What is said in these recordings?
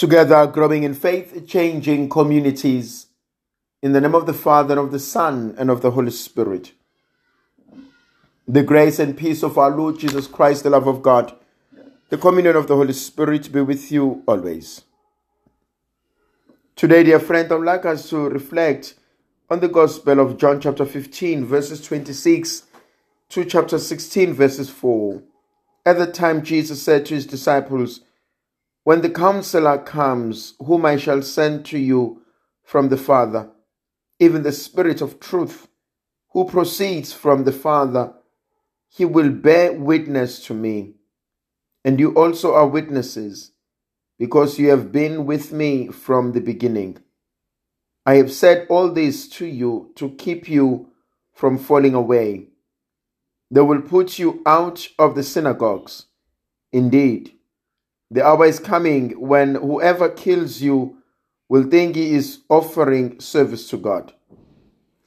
together growing in faith, changing communities. In the name of the Father, and of the Son, and of the Holy Spirit. The grace and peace of our Lord Jesus Christ, the love of God, the communion of the Holy Spirit be with you always. Today, dear friend, I would like us to reflect on the Gospel of John, chapter 15, verses 26 to chapter 16, verses 4. At the time, Jesus said to his disciples, When the counselor comes, whom I shall send to you from the Father, even the Spirit of truth, who proceeds from the Father, he will bear witness to me. And you also are witnesses, because you have been with me from the beginning. I have said all this to you to keep you from falling away. They will put you out of the synagogues. Indeed, the hour is coming when whoever kills you will think he is offering service to God.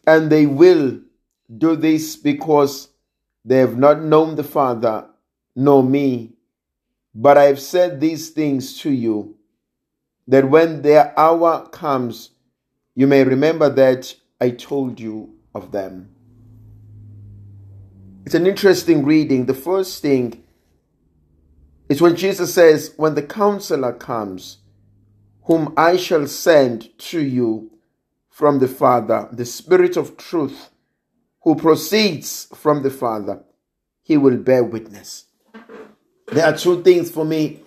And they will do this because they have not known the Father nor me. But I have said these things to you, that when their hour comes, you may remember that I told you of them. It's an interesting reading. The first thing is when Jesus says, When the counselor comes, whom I shall send to you from the Father, the Spirit of truth, who proceeds from the Father, he will bear witness. There are two things for me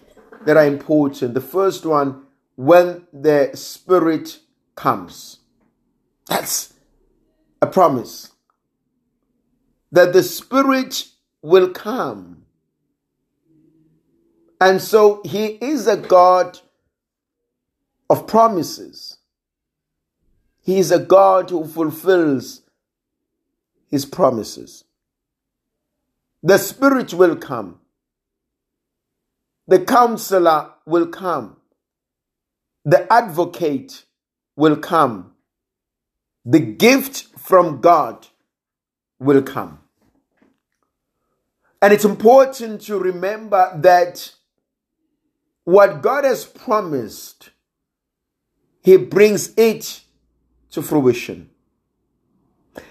that are important. The first one, when the Spirit comes, that's a promise that the Spirit will come. And so He is a God of promises. He is a God who fulfills His promises. The Spirit will come. The counselor will come. The advocate will come. The gift from God will come. And it's important to remember that what God has promised, He brings it to fruition.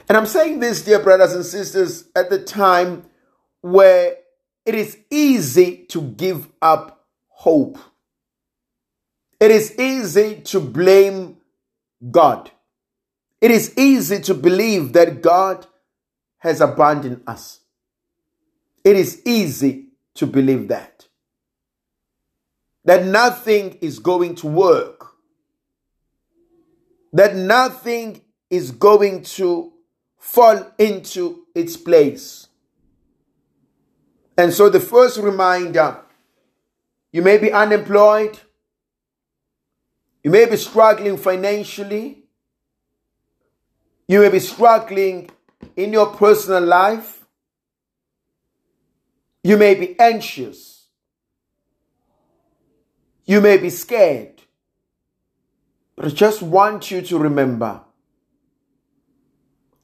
And I'm saying this, dear brothers and sisters, at the time where it is easy to give up hope. It is easy to blame God. It is easy to believe that God has abandoned us. It is easy to believe that. That nothing is going to work. That nothing is going to fall into its place. And so the first reminder you may be unemployed, you may be struggling financially, you may be struggling in your personal life. You may be anxious. You may be scared. But I just want you to remember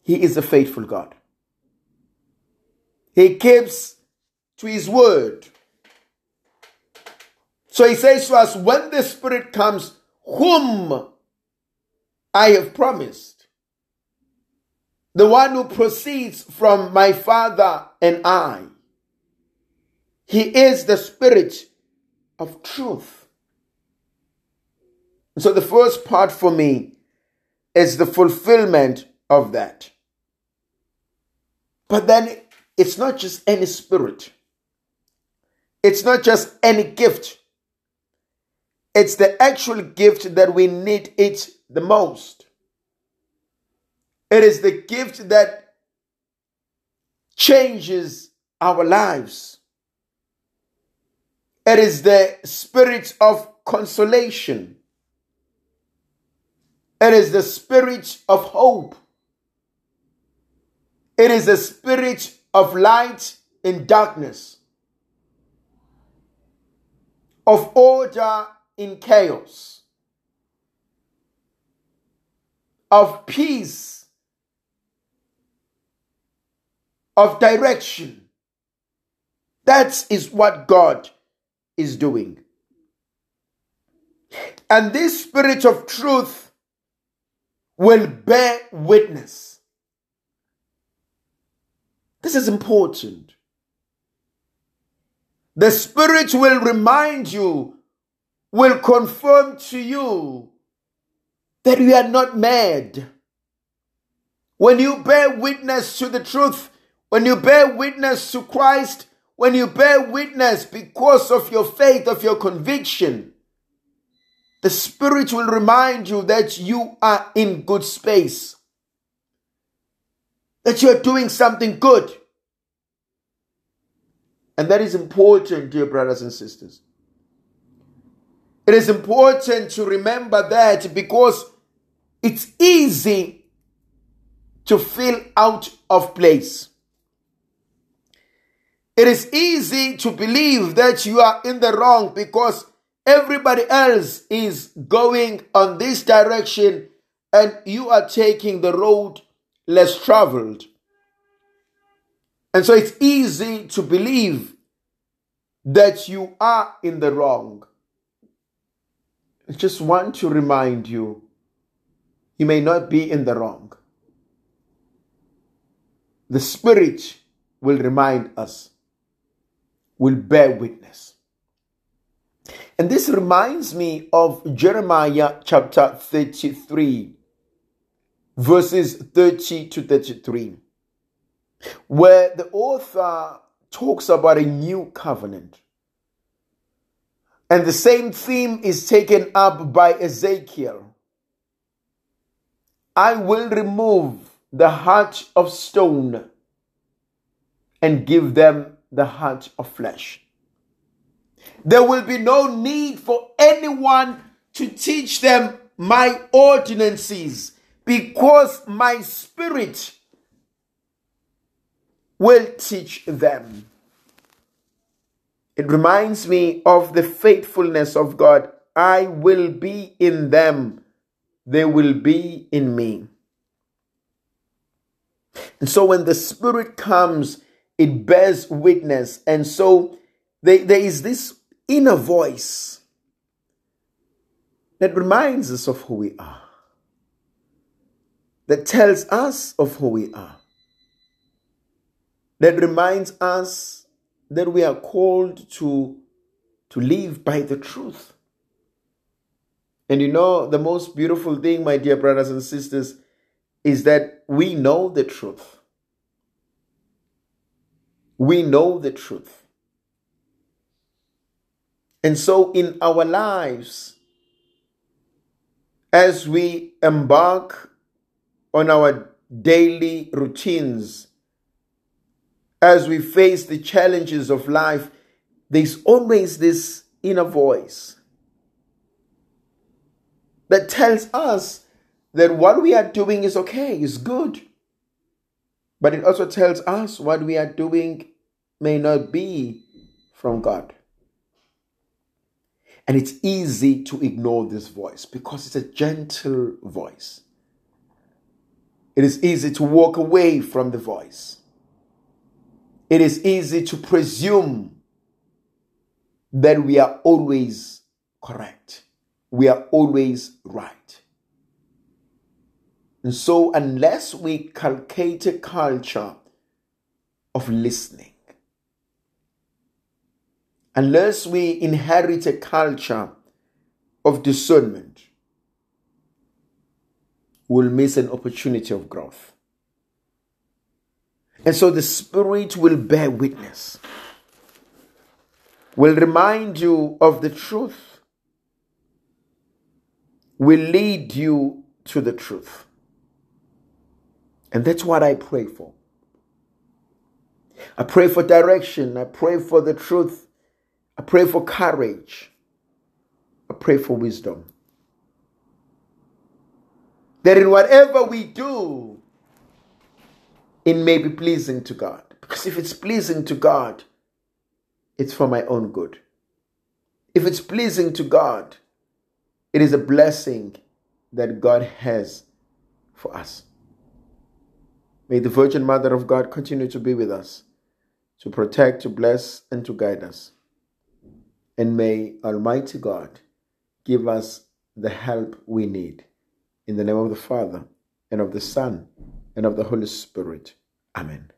He is a faithful God. He keeps to His word. So He says to us, when the Spirit comes, whom I have promised, the one who proceeds from my Father and I. He is the Spirit of truth. So the first part for me is the fulfillment of that. But then it's not just any spirit. It's not just any gift. It's the actual gift that we need it the most. It is the gift that changes our lives. It is the spirit of consolation. It is the spirit of hope. It is the spirit of light in darkness, of order in chaos, of peace of direction. That is what God is doing. And this spirit of truth will bear witness. This is important. The Spirit will remind you, will confirm to you that you are not mad. When you bear witness to the truth, when you bear witness to Christ, when you bear witness because of your faith, of your conviction, the Spirit will remind you that you are in good space, that you are doing something good. And that is important, dear brothers and sisters. It is important to remember that because it's easy to feel out of place. It is easy to believe that you are in the wrong because everybody else is going on this direction and you are taking the road less traveled. And so it's easy to believe that you are in the wrong. I just want to remind you, you may not be in the wrong. The Spirit will remind us, will bear witness. And this reminds me of Jeremiah chapter 33, verses 30 to 33 where the author talks about a new covenant. And the same theme is taken up by Ezekiel. I will remove the heart of stone and give them the heart of flesh. There will be no need for anyone to teach them my ordinances because my spirit will teach them. It reminds me of the faithfulness of God. I will be in them, they will be in me. And so when the Spirit comes, it bears witness. And so there, there is this inner voice that reminds us of who we are, that tells us of who we are that reminds us that we are called to, to live by the truth. And you know, the most beautiful thing, my dear brothers and sisters, is that we know the truth. We know the truth. And so, in our lives, as we embark on our daily routines, as we face the challenges of life, there's always this inner voice that tells us that what we are doing is okay, is good. But it also tells us what we are doing may not be from God. And it's easy to ignore this voice because it's a gentle voice. It is easy to walk away from the voice it is easy to presume that we are always correct, we are always right. And so, unless we cultivate a culture of listening, unless we inherit a culture of discernment, we'll miss an opportunity of growth. And so the Spirit will bear witness, will remind you of the truth, will lead you to the truth. And that's what I pray for. I pray for direction. I pray for the truth. I pray for courage. I pray for wisdom. That in whatever we do, it may be pleasing to God. Because if it's pleasing to God, it's for my own good. If it's pleasing to God, it is a blessing that God has for us. May the Virgin Mother of God continue to be with us, to protect, to bless, and to guide us. And may Almighty God give us the help we need. In the name of the Father, and of the Son, and of the Holy Spirit. Amen.